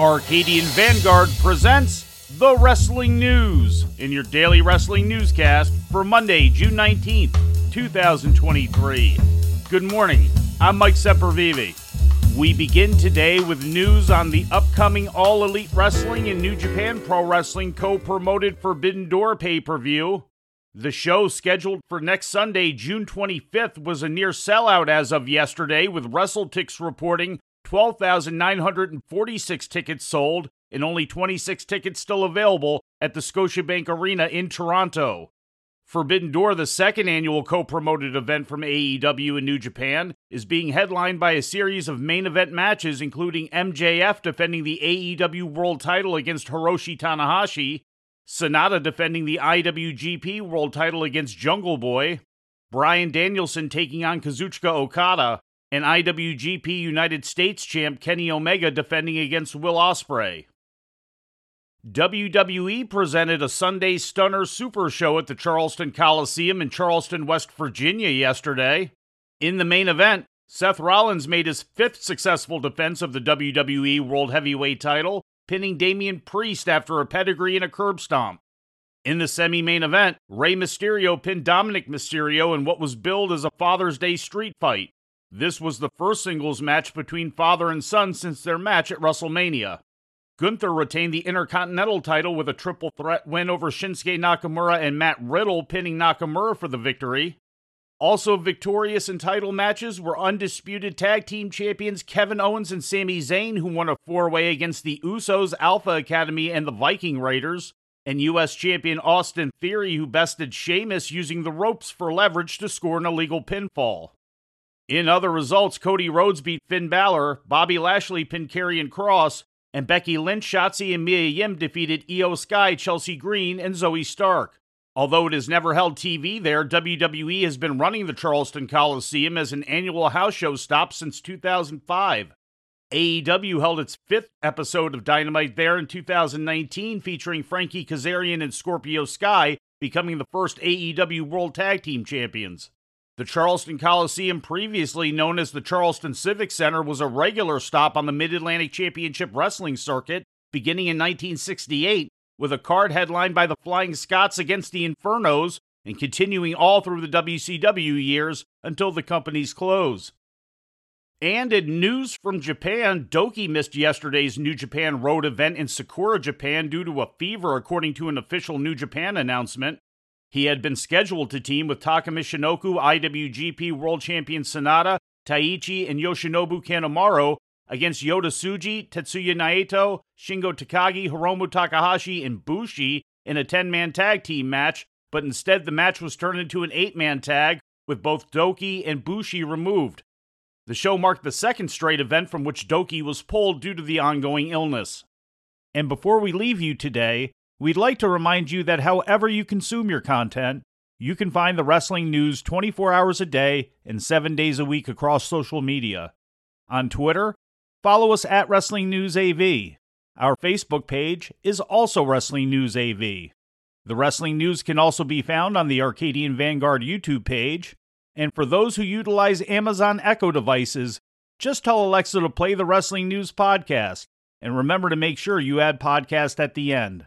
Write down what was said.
Arcadian Vanguard presents The Wrestling News in your daily wrestling newscast for Monday, June 19th, 2023. Good morning. I'm Mike Sempervive. We begin today with news on the upcoming All Elite Wrestling and New Japan Pro Wrestling co promoted Forbidden Door pay per view. The show, scheduled for next Sunday, June 25th, was a near sellout as of yesterday, with WrestleTix reporting 12,946 tickets sold and only 26 tickets still available at the Scotiabank Arena in Toronto. Forbidden Door, the second annual co promoted event from AEW in New Japan, is being headlined by a series of main event matches, including MJF defending the AEW World title against Hiroshi Tanahashi, Sanada defending the IWGP World title against Jungle Boy, Bryan Danielson taking on Kazuchika Okada, and IWGP United States champ Kenny Omega defending against Will Ospreay. WWE presented a Sunday Stunner Super Show at the Charleston Coliseum in Charleston, West Virginia yesterday. In the main event, Seth Rollins made his fifth successful defense of the WWE World Heavyweight title, pinning Damian Priest after a pedigree and a curb stomp. In the semi main event, Rey Mysterio pinned Dominik Mysterio in what was billed as a Father's Day street fight. This was the first singles match between father and son since their match at WrestleMania. Gunther retained the Intercontinental title with a triple threat win over Shinsuke Nakamura and Matt Riddle, pinning Nakamura for the victory. Also victorious in title matches were undisputed tag team champions Kevin Owens and Sami Zayn, who won a four way against the Usos, Alpha Academy, and the Viking Raiders, and U.S. champion Austin Theory, who bested Sheamus using the ropes for leverage to score an illegal pinfall. In other results, Cody Rhodes beat Finn Balor, Bobby Lashley pinned Karrion Kross, and Becky Lynch, Shotzi, and Mia Yim defeated Iyo Sky, Chelsea Green, and Zoey Stark. Although it has never held TV there, WWE has been running the Charleston Coliseum as an annual house show stop since 2005. AEW held its fifth episode of Dynamite there in 2019, featuring Frankie Kazarian and Scorpio Sky becoming the first AEW World Tag Team Champions. The Charleston Coliseum, previously known as the Charleston Civic Center, was a regular stop on the Mid Atlantic Championship Wrestling circuit beginning in 1968, with a card headlined by the Flying Scots against the Infernos and continuing all through the WCW years until the company's close. And in news from Japan, Douki missed yesterday's New Japan Road event in Sakura, Japan due to a fever, according to an official New Japan announcement. He had been scheduled to team with Taka Michinoku, IWGP World Champion Sanada, Taichi, and Yoshinobu Kanemaru against Yota Tsuji, Tetsuya Naito, Shingo Takagi, Hiromu Takahashi, and Bushi in a 10 man tag team match, but instead the match was turned into an 8 man tag with both Douki and Bushi removed. The show marked the second straight event from which Douki was pulled due to the ongoing illness. And before we leave you today, We'd like to remind you that however you consume your content, you can find the wrestling news 24 hours a day and 7 days a week across social media. On Twitter, follow us at Wrestling News AV. Our Facebook page is also Wrestling News AV. The wrestling news can also be found on the Arcadian Vanguard YouTube page. And for those who utilize Amazon Echo devices, just tell Alexa to play the Wrestling News podcast. And remember to make sure you add podcast at the end.